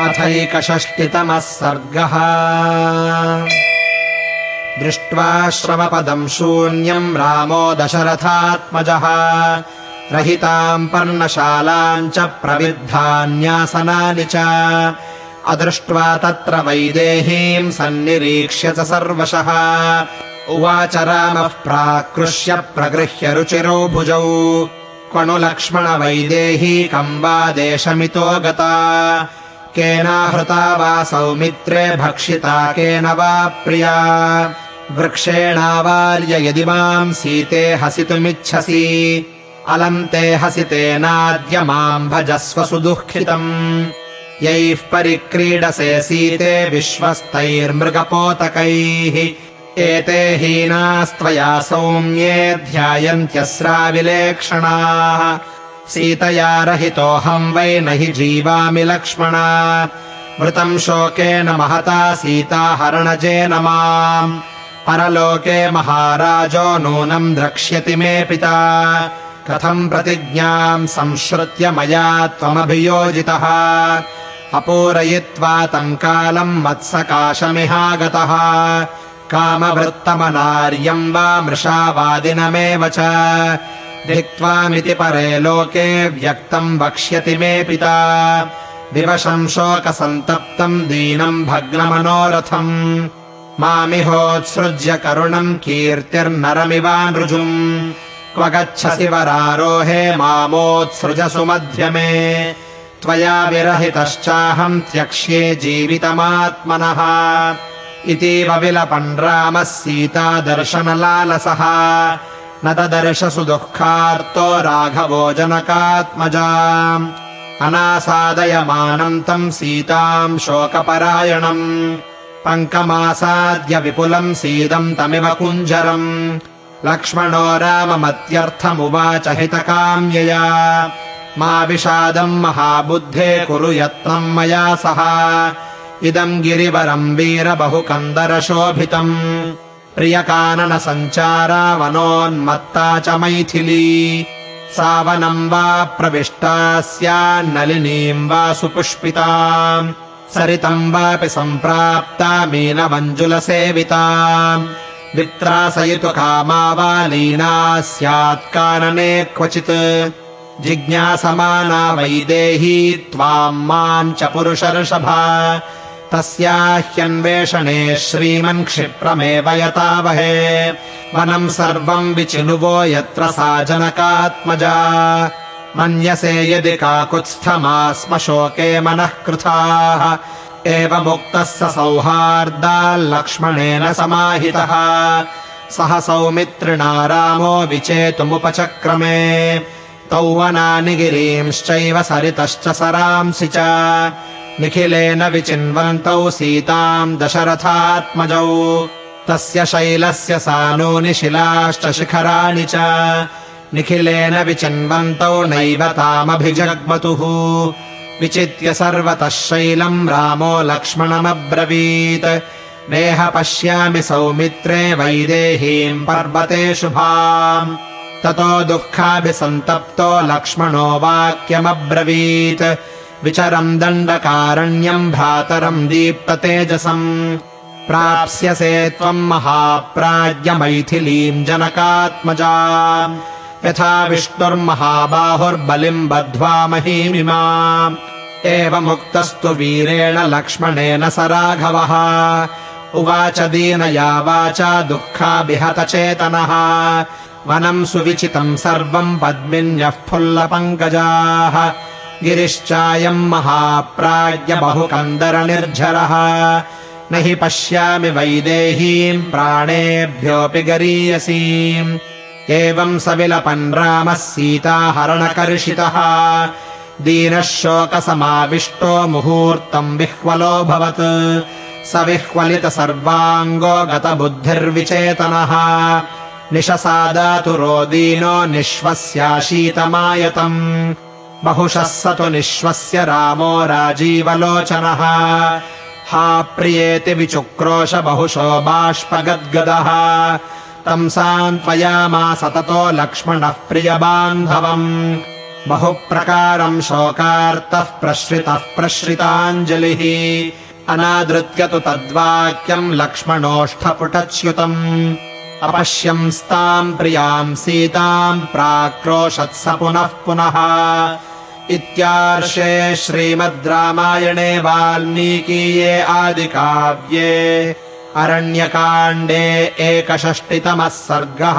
अथैकषष्टितमः सर्गः। दृष्ट्वा श्रमपदम् शून्यम् रामो दशरथात्मजः। रहिताम् पर्णशालाम् च प्रविद्धान्यासनानि च। अदृष्ट्वा तत्र वैदेहीम् सन्निरीक्ष्य च सर्वशः। उवाच रामः प्राकृष्य प्रगृह्य रुचिरौ भुजौ। क्वणु लक्ष्मण वैदेहीकम् वा देशमितो गता केनाहृता वा सौमित्रे भक्षिता केन वा प्रिया। वृक्षेणावार्य यदि माम् सीते हसितुमिच्छसि। अलम् ते हसितेनाद्य माम् भजस्व सुदुःखितम्। यैः परिक्रीडसे सीते विश्वस्तैर्मृगपोतकैः। एते हीनास्त्वया सौम्ये ध्यायन्त्यस्राविलेक्षणाः सीतया रहितोऽहम् वै न हि जीवामि लक्ष्मण। मृतम् शोकेन महता सीताहरणजेन माम्। परलोके महाराजो नूनम् द्रक्ष्यति मे पिता। कथम् प्रतिज्ञाम् संश्रुत्य मया त्वमभियोजितः। अपूरयित्वा तम् कालम् मत्सकाशमिहागतः। कामवृत्तमनार्यम् वा मृषावादिनमेव च धिक्त्वामिति परे लोके व्यक्तम् वक्ष्यति मे पिता। विवशम् शोकसन्तप्तम् दीनम् भग्नमनोरथम्। मामिहोत्सृज्य करुणम् कीर्तिर्नरमिवानृजुम् क्व गच्छसि वरारोहे मामोत्सृजसु मध्यमे त्वया विरहितश्चाहम् त्यक्ष्ये जीवितमात्मनः। इतीव विलपन् रामः सीतादर्शनलालसः न ददर्शसु दुःखार्तो राघवो जनकात्मजा अनासादयमानम् तम् सीताम् शोकपरायणम्। पङ्कमासाद्य विपुलम् सीदम् तमिव कुञ्जरम्। लक्ष्मणो राममत्यर्थमुवाच हितकाम्यया। मा विषादम् महाबुद्धे कुरु यत्नम् मया सह। इदम् गिरिवरम् वीर बहुकन्दरशोभितम् प्रियकाननसञ्चारा वनोन्मत्ता च मैथिली। सावनम् वा प्रविष्टा स्यान्नलिनीम् वा सुपुष्पिता। सरितम् वापि सम्प्राप्ता मीनमञ्जुलसेविता वित्रासयितु कामा वा लीना स्यात् कानने क्वचित्। जिज्ञासमाना वैदेही त्वाम् माम् च पुरुषर्षभा तस्याह्यन्वेषणे श्रीमन् क्षिप्रमेव यतावहे वनम् सर्वम् विचिनुवो यत्र सा जनकात्मजा। मन्यसे यदि काकुत्स्थमास्म शोके मनः कृथाः। एवमुक्तः स सौहार्दाल्लक्ष्मणेन समाहितः। सह सौमित्रिणा रामो विचेतुमुपचक्रमे। तौ वनानि गिरींश्चैव सरितश्च सरांसि च निखिलेन विचिन्वन्तौ सीताम् दशरथात्मजौ। तस्य शैलस्य सानूनि शिलाश्च शिखराणि च। निखिलेन विचिन्वन्तौ नैव तामभिजग्मतुः। विचित्य सर्वतः शैलम् रामो लक्ष्मणमब्रवीत्। नेह पश्यामि सौमित्रे वैदेहीम् पर्वते शुभाम्। ततो दुःखाभिसन्तप्तो लक्ष्मणो वाक्यमब्रवीत् विचरम् दण्डकारण्यम् भ्रातरम् दीप्ततेजसम् प्राप्स्यसे त्वम् महाप्राज्ञमैथिलीम् जनकात्मजा। यथा विष्णुर्महाबाहुर्बलिम् बद्ध्वा महीमिमा। एवमुक्तस्तु वीरेण लक्ष्मणेन स राघवः। उवाच दीनया वाचा दुःखाभिहतचेतनः। वनम् सुविचितम् सर्वम् पद्मिन्यः फुल्लपङ्कजाः गिरिश्चायम् महाप्राज्ञ बहुकन्दरनिर्झरः। न हि पश्यामि वैदेहीम् प्राणेभ्योऽपि गरीयसीम्। एवम् स विलपन् रामः सीताहरणकर्षितः। दीनः शोकसमाविष्टो मुहूर्तम् विह्वलोऽभवत् स विह्वलित सर्वाङ्गो गतबुद्धिर्विचेतनः। निशसादातुरो दीनो निःश्वस्याशीतमायतम् बहुशः स तु निःश्वस्य रामो राजीवलोचनः। हा प्रियेति विचुक्रोश बहुशो बाष्पगद्गदः। तम् सान्त्वयामास ततो लक्ष्मणः प्रियबान्धवम्। बहुप्रकारम् शोकार्तः प्रश्रितः प्रश्रिताञ्जलिः। अनादृत्य तु तद्वाक्यम् लक्ष्मणोष्ठपुटच्युतम् अपश्यंस्ताम् प्रियाम् सीताम् प्राक्रोशत्स पुनः पुनः। इत्यार्षे श्रीमद् रामायणे वाल्मीकीये आदिकाव्ये अरण्यकाण्डे एकषष्टितमः सर्गः